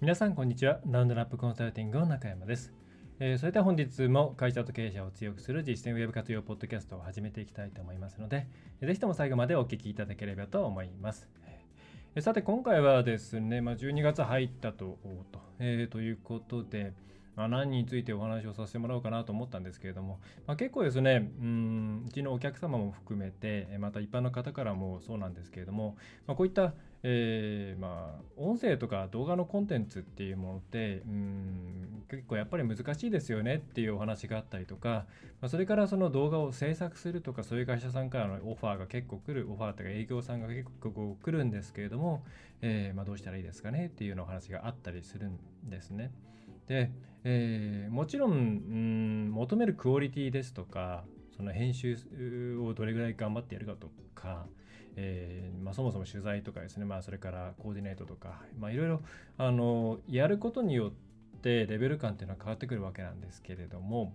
皆さんこんにちはラウンドナップコンサルティングの中山ですえー、それでは本日も会社と経営者を強くする実践ウェブ活用ポッドキャストを始めていきたいと思いますので、ぜひとも最後までお聞きいただければと思います。さて、今回はですね、まあ、12月入ったとと,、えー、ということで、まあ、何についてお話をさせてもらおうかなと思ったんですけれども、まあ、結構ですねうんうちのお客様も含めてまた一般の方からもそうなんですけれども、まあ、こういった、えー、まあ音声とか動画のコンテンツっていうものってうん結構やっぱり難しいですよねっていうお話があったりとか、まあ、それからその動画を制作するとかそういう会社さんからのオファーが結構来るオファーとか営業さんが結構来るんですけれども、えー、まあ、どうしたらいいですかねっていうようなお話があったりするんですね。で、えー、もちろん、うん、求めるクオリティですとかその編集をどれぐらい頑張ってやるかとか、えーまあ、そもそも取材とかですね、まあ、それからコーディネートとか、まあ、いろいろあのやることによってレベル感っていうのは変わってくるわけなんですけれども、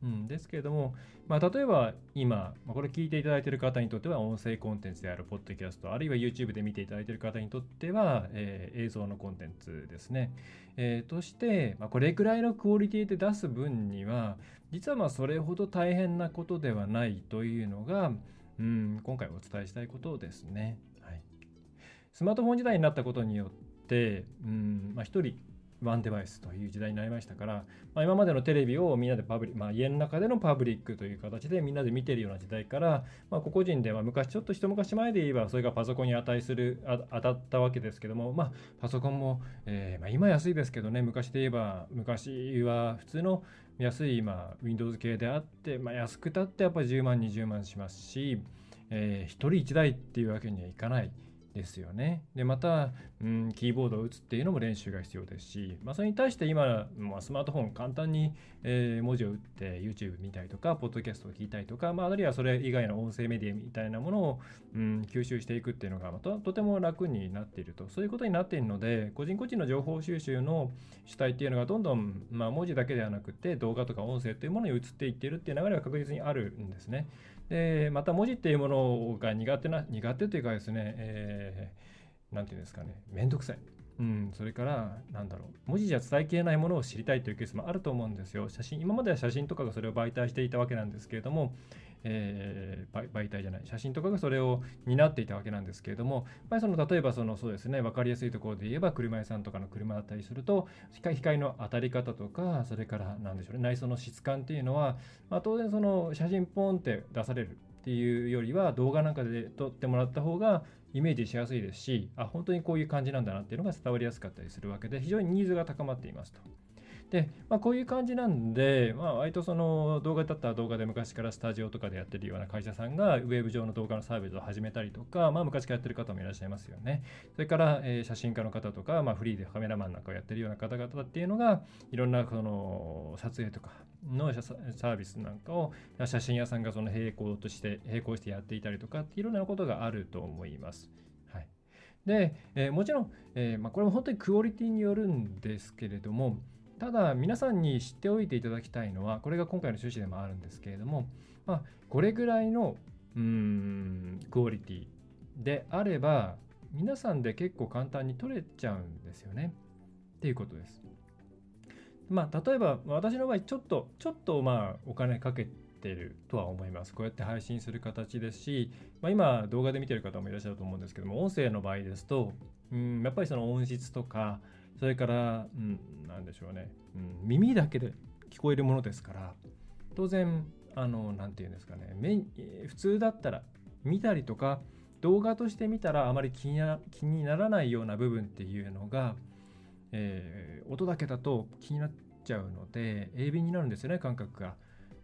うん、ですけれども、まあ、例えば今、まあ、これ聞いていただいている方にとっては音声コンテンツであるポッドキャスト、あるいは YouTube で見ていただいている方にとっては、えー、映像のコンテンツですね。えー、として、まあ、これくらいのクオリティで出す分には、実はまあそれほど大変なことではないというのが、うん、今回お伝えしたいことですね。はい、スマートフォン時代になったことによって、うんまあ、1人ワンデバイスという時代になりましたから、まあ、今までのテレビをみんなでパブリ、まあ、家の中でのパブリックという形でみんなで見てるような時代から、まあ、個々人で、は昔ちょっと一昔前で言えばそれがパソコンに値する当たったわけですけども、まあ、パソコンも、えーまあ、今安いですけどね昔で言えば昔は普通の安い、まあ、Windows 系であって、まあ、安くたってやっぱり10万20万しますし、えー、1人1台っていうわけにはいかない。ですよね。で、また、うん、キーボードを打つっていうのも練習が必要ですし、まあ、それに対して今、まあ、スマートフォン簡単に、えー、文字を打って YouTube 見たりとか、ポッドキャストを聞いたりとか、まあ、あるいはそれ以外の音声メディアみたいなものを、うん、吸収していくっていうのが、まあ、とても楽になっていると、そういうことになっているので、個人個人の情報収集の主体っていうのがどんどん、まあ、文字だけではなくて、動画とか音声というものに移っていっているっていう流れは確実にあるんですね。で、また文字っていうものが苦手な、苦手というかですね、えー何て言うんですかね面倒くさい。うん、それから、なんだろう、文字じゃ伝えきれないものを知りたいというケースもあると思うんですよ。写真、今までは写真とかがそれを媒体していたわけなんですけれども、えー、媒体じゃない、写真とかがそれを担っていたわけなんですけれども、やっぱりその例えばそのそうですね、分かりやすいところで言えば、車屋さんとかの車だったりすると、光の当たり方とか、それから何でしょうね、内装の質感っていうのは、まあ、当然その写真ポンって出されるっていうよりは動画なんかで撮ってもらった方がイメージしやすいですし、あ、本当にこういう感じなんだなっていうのが伝わりやすかったりするわけで、非常にニーズが高まっていますと。で、まあ、こういう感じなんで、まあ、割とその動画だったら動画で昔からスタジオとかでやってるような会社さんがウェブ上の動画のサービスを始めたりとか、まあ、昔からやってる方もいらっしゃいますよね。それから、えー、写真家の方とか、まあ、フリーでカメラマンなんかをやってるような方々っていうのが、いろんなその撮影とかのサービスなんかを写真屋さんがその並行として並行してやっていたりとかっていろんなことがあると思います。で、えー、もちろん、えーまあ、これも本当にクオリティによるんですけれども、ただ皆さんに知っておいていただきたいのはこれが今回の趣旨でもあるんですけれども、まあ、これぐらいのうーんクオリティであれば皆さんで結構簡単に取れちゃうんですよねっていうことです。まあ例えば私の場合ちょっとちょっとまあお金かけてるとは思います。こうやって配信する形ですし、まあ、今動画で見てる方もいらっしゃると思うんですけども音声の場合ですとうんやっぱりその音質とかそれから、うん、なでしょうね、うん、耳だけで聞こえるものですから、当然、あの、なていうんですかね、普通だったら見たりとか、動画として見たらあまり気にな気にならないような部分っていうのが、えー、音だけだと気になっちゃうので、鋭敏になるんですよね、感覚が。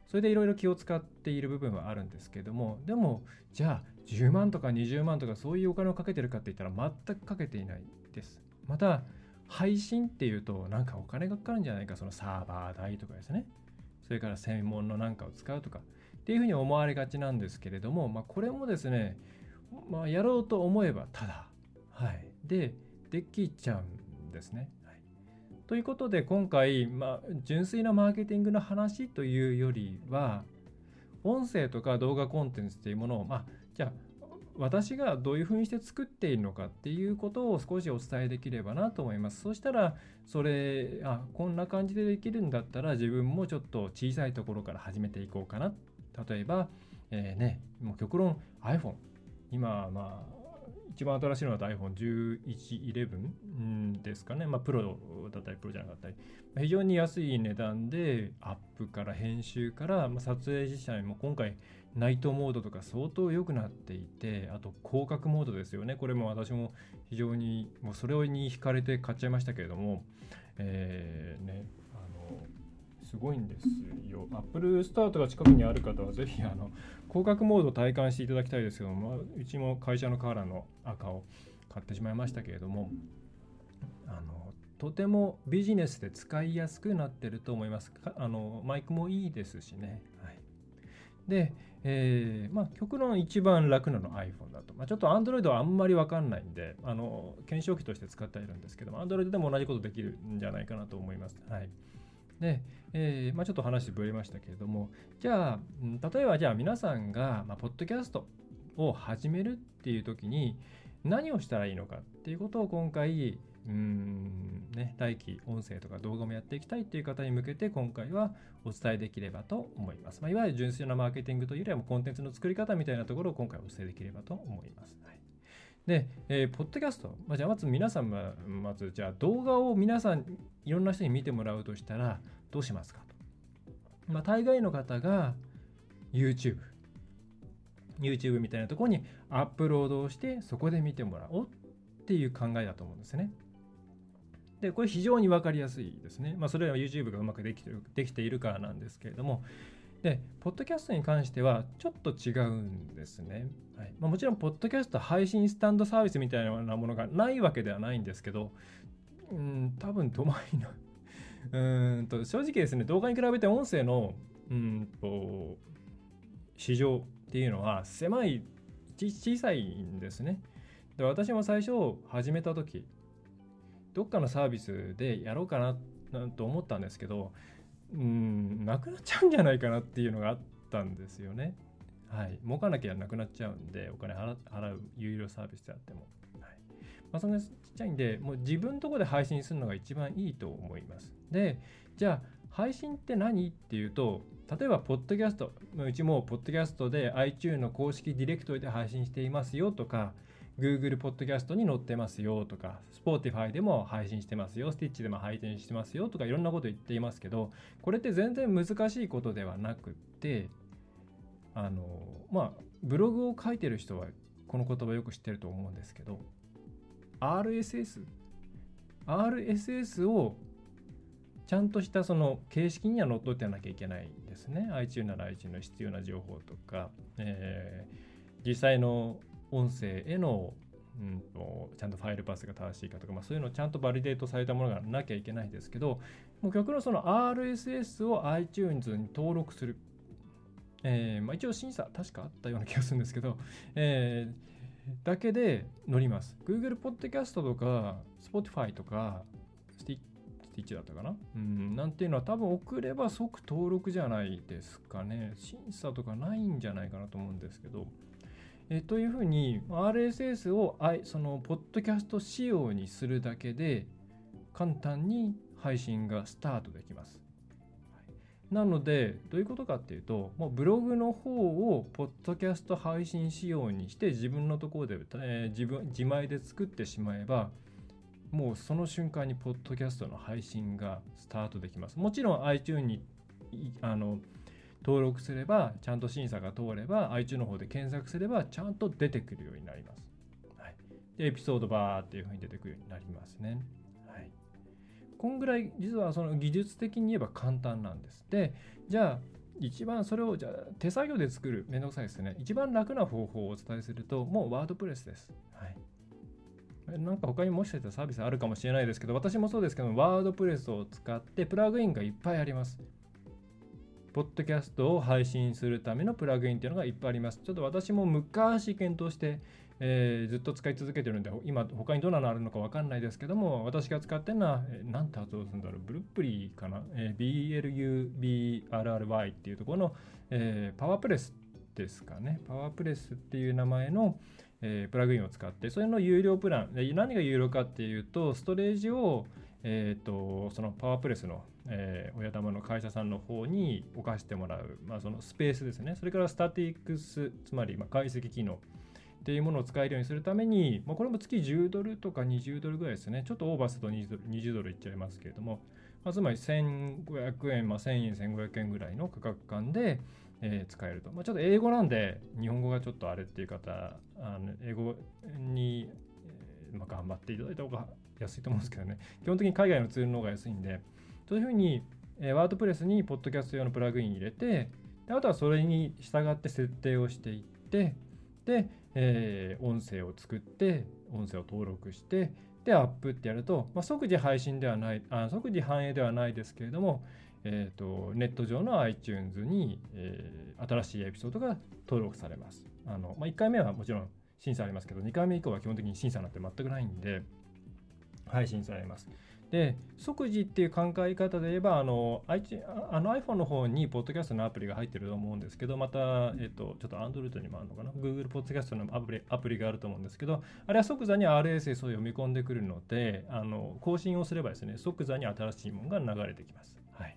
それでいろいろ気を使っている部分はあるんですけども、でも、じゃあ10万とか20万とかそういうお金をかけてるかって言ったら全くかけていないです。また、配信っていうとなんかお金がかかるんじゃないか。そのサーバー代とかですね。それから専門のなんかを使うとか。っていうふうに思われがちなんですけれども、まあ、これもですね、まあ、やろうと思えばただ、はい、でできちゃうんですね。ということで今回、まあ、純粋なマーケティングの話というよりは音声とか動画コンテンツっていうものを、まあ、じゃあ私がどういうふうにして作っているのかっていうことを少しお伝えできればなと思います。そしたら、それ、あ、こんな感じでできるんだったら自分もちょっと小さいところから始めていこうかな。例えば、えー、ね、もう極論 iPhone。今、まあ、一番新しいのだと iPhone11、11ですかね。まあ、プロだったり、プロじゃなかったり。非常に安い値段で、アップから編集から、まあ、撮影自体も今回、ナイトモードとか相当良くなっていて、あと広角モードですよね。これも私も非常に、もうそれに惹かれて買っちゃいましたけれども、えー、ね、すごいんですよ。Apple スタートが近くにある方は、ぜひ、あの、広角モードを体感していただきたいですけども、うちも会社のカーラの赤を買ってしまいましたけれども、あの、とてもビジネスで使いやすくなってると思います。あのマイクもいいですしね。はい、で、えー、まあ、極論一番楽なの iPhone だと。まあ、ちょっと Android はあんまりわかんないんで、あの、検証機として使っているんですけども、Android でも同じことできるんじゃないかなと思います。はい。で、えー、まあ、ちょっと話ぶれましたけれども、じゃあ、例えばじゃあ皆さんが、まあ、ポッドキャストを始めるっていう時に何をしたらいいのかっていうことを今回、うんね、来期音声とか動画もやっていきたいっていう方に向けて今回はお伝えできればと思います。まあ、いわゆる純粋なマーケティングというよりはコンテンツの作り方みたいなところを今回お伝えできればと思います。はい、で、えー、ポッドキャスト、まあ、じゃあまず皆さん、まずじゃあ動画を皆さんいろんな人に見てもらうとしたらどうしますかと。まあ、大概の方が YouTube。YouTube みたいなところにアップロードをしてそこで見てもらおうっていう考えだと思うんですね。で、これ非常に分かりやすいですね。まあ、それは YouTube がうまくできてるできているからなんですけれども、で、ポッドキャストに関してはちょっと違うんですね。はいまあ、もちろん、ポッドキャスト配信スタンドサービスみたいなものがないわけではないんですけど、うん、多分ドマインのうんと正直ですね、動画に比べて音声のうんと市場っていうのは狭い、小さいんですね。で私も最初始めた時どっかのサービスでやろうかななんと思ったんですけど、うん、なくなっちゃうんじゃないかなっていうのがあったんですよね。はい。儲かなきゃなくなっちゃうんで、お金払う有料サービスであっても。まあ、そんなちっちゃいんで、もう自分のとこで配信するのが一番いいと思います。で、じゃあ、配信って何っていうと、例えば、ポッドキャスト、うちもポッドキャストで iTune の公式ディレクトで配信していますよとか、Google Podcast に載ってますよとか、Spotify でも配信してますよ、Stitch でも配信してますよとか、いろんなこと言っていますけど、これって全然難しいことではなくて、あの、まあ、ブログを書いてる人はこの言葉よく知ってると思うんですけど、RSS、RSS をちゃんとしたその形式には乗っ取ってなきゃいけないんですね。iTune なら iTune の必要な情報とか、えー、実際の音声への、うんと、ちゃんとファイルパスが正しいかとか、まあ、そういうのをちゃんとバリデートされたものがなきゃいけないですけど、もう極論その RSS を iTunes に登録する。えーまあ、一応審査確かあったような気がするんですけど、えー、だけで乗ります。Google Podcast とか Spotify とかスティッチだったかな？うん、なんていうのは多分送れば即登録じゃないですかね。審査とかないんじゃないかなと思うんですけど、えというふうに RSS をそのポッドキャスト仕様にするだけで簡単に配信がスタートできます。なのでどういうことかっていうともうブログの方をポッドキャスト配信仕様にして自分のところで、えー、自分自前で作ってしまえばもうその瞬間にポッドキャストの配信がスタートできます。もちろん iTunes にあの登録すれば、ちゃんと審査が通れば、iTunes の方で検索すれば、ちゃんと出てくるようになります。はい、で、エピソードバーっていう風に出てくるようになりますね。こんぐらい、実はその技術的に言えば簡単なんです。で、じゃあ、一番それをじゃあ手作業で作る、めんどくさいですね。一番楽な方法をお伝えすると、もうワードプレスです。はい。なんか他にもしかしたらサービスあるかもしれないですけど、私もそうですけど、ワードプレスを使ってプラグインがいっぱいあります。ポッドキャストを配信するためのプラグインっていうのがいっぱいあります。ちょっと私も昔検討して、えー、ずっと使い続けてるんで、今他にどんなのあるのか分かんないですけども、私が使ってるのは、えー、なんて発音するんだろう、ブルップリーかな、えー、BLUBRRY っていうところの、えー、パワープレスですかね、パワープレスっていう名前の、えー、プラグインを使って、それの有料プラン、何が有料かっていうと、ストレージを、えーと、そのパワープレスの、えー、親玉の会社さんの方に置かせてもらう、まあ、そのスペースですね、それからスタティックス、つまりま解析機能。っていうものを使えるようにするために、まあ、これも月10ドルとか20ドルぐらいですね、ちょっとオーバーすると20ドル ,20 ドルいっちゃいますけれども、まあ、つまり1500円、まあ、1000円、1500円ぐらいの価格感で、えー、使えると。まあ、ちょっと英語なんで、日本語がちょっとあれっていう方、あの英語に、えーまあ、頑張っていただいた方が安いと思うんですけどね、基本的に海外のツールの方が安いんで、そういうふうに、えー、ワードプレスにポッドキャスト用のプラグイン入れて、であとはそれに従って設定をしていって、で、えー、音声を作って、音声を登録して、で、アップってやると、まあ、即時配信ではない、あ即時反映ではないですけれども、えーと、ネット上の iTunes に、えー、新しいエピソードが登録されます。あのまあ、1回目はもちろん審査ありますけど、2回目以降は基本的に審査なんて全くないんで、配信されます。で、即時っていう考え方で言えば、あのあの iPhone の方にポッドキャストのアプリが入ってると思うんですけど、また、えっと、ちょっと Android にもあるのかな、Google ポッドキャストのアプリアプリがあると思うんですけど、あれは即座に RSS を読み込んでくるので、あの更新をすればですね、即座に新しいものが流れてきます。はい。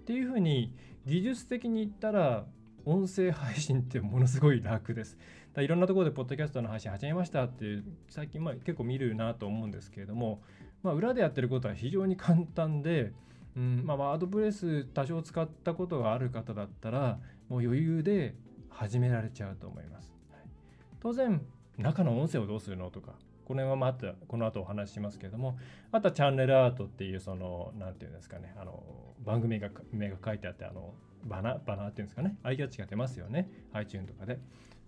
っていうふうに、技術的に言ったら、音声配信ってものすごい楽です。だいろんなところでポッドキャストの配信始めましたって最近まあ結構見るなと思うんですけれども、まあ、裏でやってることは非常に簡単で、うんまあ、ワードプレス多少使ったことがある方だったらもう余裕で始められちゃうと思います。はい、当然中の音声をどうするのとかこの辺はまたこの後お話ししますけれどもあとはチャンネルアートっていうその何て言うんですかねあの番組が名が書いてあってあのバナバナっていうんですかねアイキャッチが出ますよね iTune とかで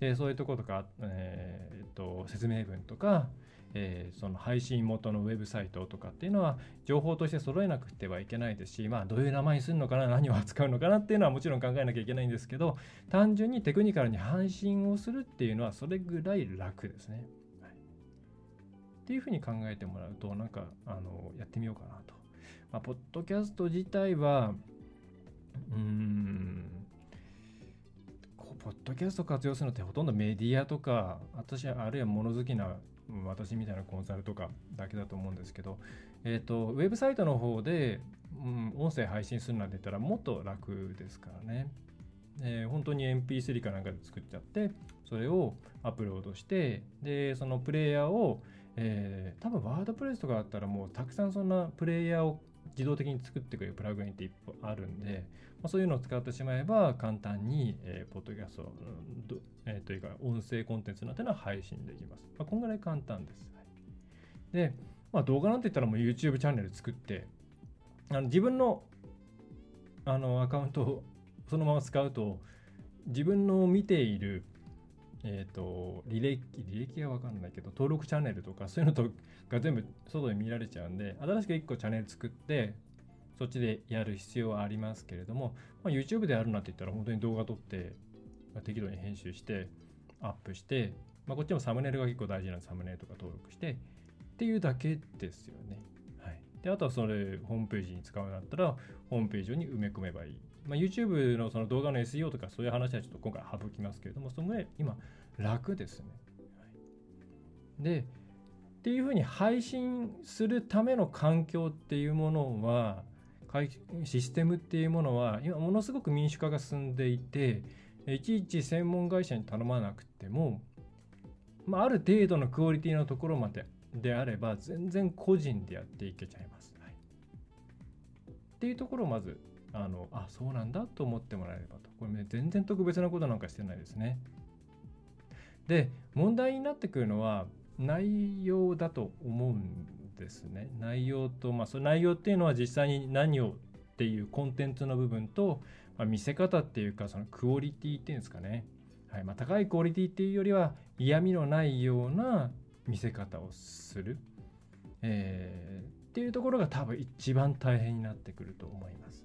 でそういうとことか、えー、っと説明文とか、えー、その配信元のウェブサイトとかっていうのは情報として揃えなくてはいけないですし、まあ、どういう名前にするのかな何を扱うのかなっていうのはもちろん考えなきゃいけないんですけど単純にテクニカルに配信をするっていうのはそれぐらい楽ですね。っていうふうに考えてもらうとなんかあのやってみようかなと。まあ、ポッドキャスト自体はうーんポッドキャスト活用するのってほとんどメディアとか、私あるいは物好きな私みたいなコンサルとかだけだと思うんですけど、えっ、ー、と、ウェブサイトの方で、うん、音声配信するなんて言ったらもっと楽ですからね。えー、本当に MP3 かなんかで作っちゃって、それをアップロードして、で、そのプレイヤーを、えー、多分ワードプレスとかだったらもうたくさんそんなプレイヤーを自動的に作ってくれるプラグインっていっぱいあるんで、まあ、そういうのを使ってしまえば簡単に、えー、ポッドキャスト、えー、というか音声コンテンツなんていうのは配信できます。まあ、こんぐらい簡単です。はい、で、まあ、動画なんて言ったらもう YouTube チャンネル作って、あの自分のあのアカウントをそのまま使うと、自分の見ているえっ、ー、と、履歴、履歴はわかんないけど、登録チャンネルとかそういうのとが全部外で見られちゃうんで、新しく1個チャンネル作って、そっちでやる必要はありますけれども、まあ、YouTube でやるなって言ったら本当に動画撮って、まあ、適度に編集して、アップして、まあ、こっちもサムネイルが結構大事なのでサムネイルとか登録してっていうだけですよね。はい、であとはそれホームページに使うんだったらホームページに埋め込めばいい。まあ、YouTube のその動画の SEO とかそういう話はちょっと今回省きますけれども、そのぐらい今楽ですね。はい、で、っていうふうに配信するための環境っていうものは、システムっていうものは今ものすごく民主化が進んでいて、いちいち専門会社に頼まなくても、まあ、ある程度のクオリティのところまでであれば全然個人でやっていけちゃいます。はい、っていうところをまずあのあそうなんだと思ってもらえればと。これね全然特別なことなんかしてないですね。で問題になってくるのは内容だと思うんですね。内容とまあその内容っていうのは実際に何をっていうコンテンツの部分と、まあ、見せ方っていうかそのクオリティっていうんですかね、はいまあ、高いクオリティっていうよりは嫌味のないような見せ方をする、えー、っていうところが多分一番大変になってくると思います。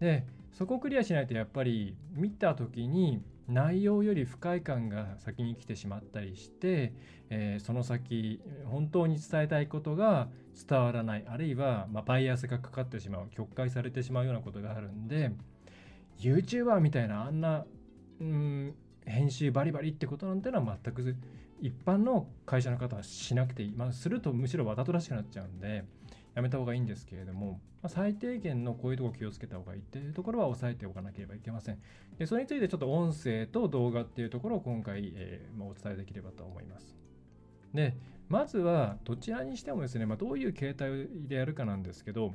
でそこをクリアしないとやっぱり見た時に内容より不快感が先に来てしまったりして、えー、その先本当に伝えたいことが伝わらない。あるいは、まあ、バイアスがかかってしまう曲解されてしまうようなことがあるんで YouTuber みたいなあんなうん編集バリバリってことなんてのは全く一般の会社の方はしなくていい、まあ、するとむしろわざとらしくなっちゃうんでやめた方がいいんですけれども、まあ、最低限のこういうとこ気をつけた方がいいっていうところは押さえておかなければいけません。でそれについてちょっと音声と動画っていうところを今回、えー、まあ、お伝えできればと思います。で、まずはどちらにしてもですね、まあ、どういう形態でやるかなんですけど、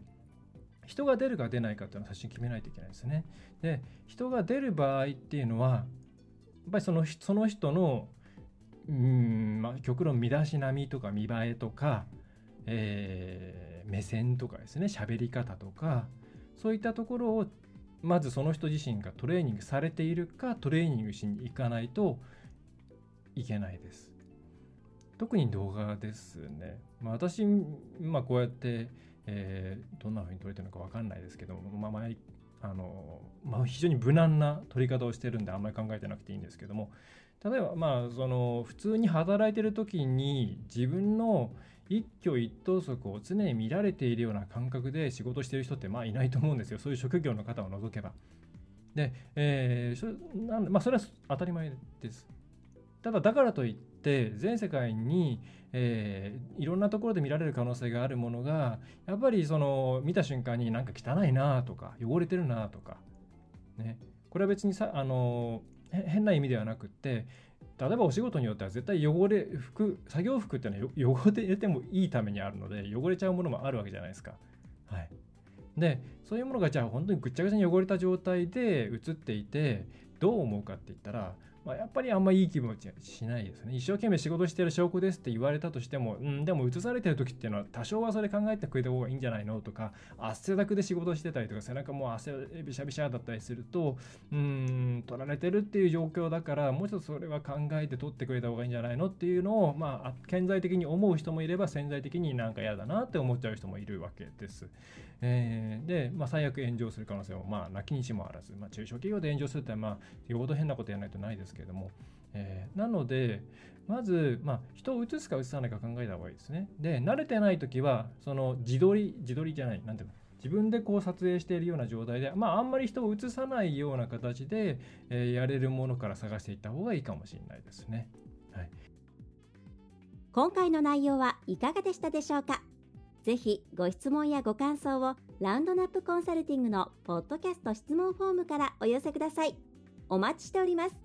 人が出るか出ないかっていうのは最初に決めないといけないですね。で、人が出る場合っていうのは、やっぱりそのその人のうんまあ、極論身だしなみとか見栄えとか、えー、目線とかですね喋り方とかそういったところをまずその人自身がトレーニングされているかトレーニングしに行かないといけないです。特に動画ですね。まあ、私、まあ、こうやって、えー、どんな風に撮れてるのか分かんないですけども、まあ、毎あのまあ、非常に無難な撮り方をしてるんであんまり考えてなくていいんですけども例えばまあその普通に働いてる時に自分の一挙一投足を常に見られているような感覚で仕事してる人ってまあいないと思うんですよそういう職業の方を除けば。で、えー、なんまあ、それは当たり前です。ただだからといって全世界に、えー、いろんなところで見られる可能性があるものがやっぱりその見た瞬間になんか汚いなとか汚れてるなとかねこれは別にさあの変な意味ではなくって例えばお仕事によっては絶対汚れ服作業服っていうのは汚れてもいいためにあるので汚れちゃうものもあるわけじゃないですか。はい、でそういうものがじゃあ本当にぐっちゃぐちゃに汚れた状態で映っていてどう思うかって言ったらまあ、やっぱりあんまいい気持ちはしないですね。一生懸命仕事してる証拠ですって言われたとしても、うん、でも映されてる時っていうのは多少はそれ考えてくれた方がいいんじゃないのとか、汗だくで仕事してたりとか、背中も汗びしゃびしゃだったりすると、うん、取られてるっていう状況だから、もうちょっとそれは考えて取ってくれた方がいいんじゃないのっていうのを、まあ、顕在的に思う人もいれば、潜在的になんか嫌だなって思っちゃう人もいるわけです。えー、で、まあ、最悪炎上する可能性も、まあ、なきにしもあらず、まあ、中小企業で炎上するって、まあ、よほど変なことやらないとないですけれども、えー、なので、まず、まあ、人を移すか移さないか考えた方がいいですね。で、慣れてない時は、その自撮り、自撮りじゃない、なんていうの、自分でこう撮影しているような状態で、まあ、あんまり人を映さないような形で、えー、やれるものから探していった方がいいかもしれないですね。はい、今回の内容はいかがでしたでしょうか？ぜひご質問やご感想をラウンドナップコンサルティングのポッドキャスト質問フォームからお寄せください。お待ちしております。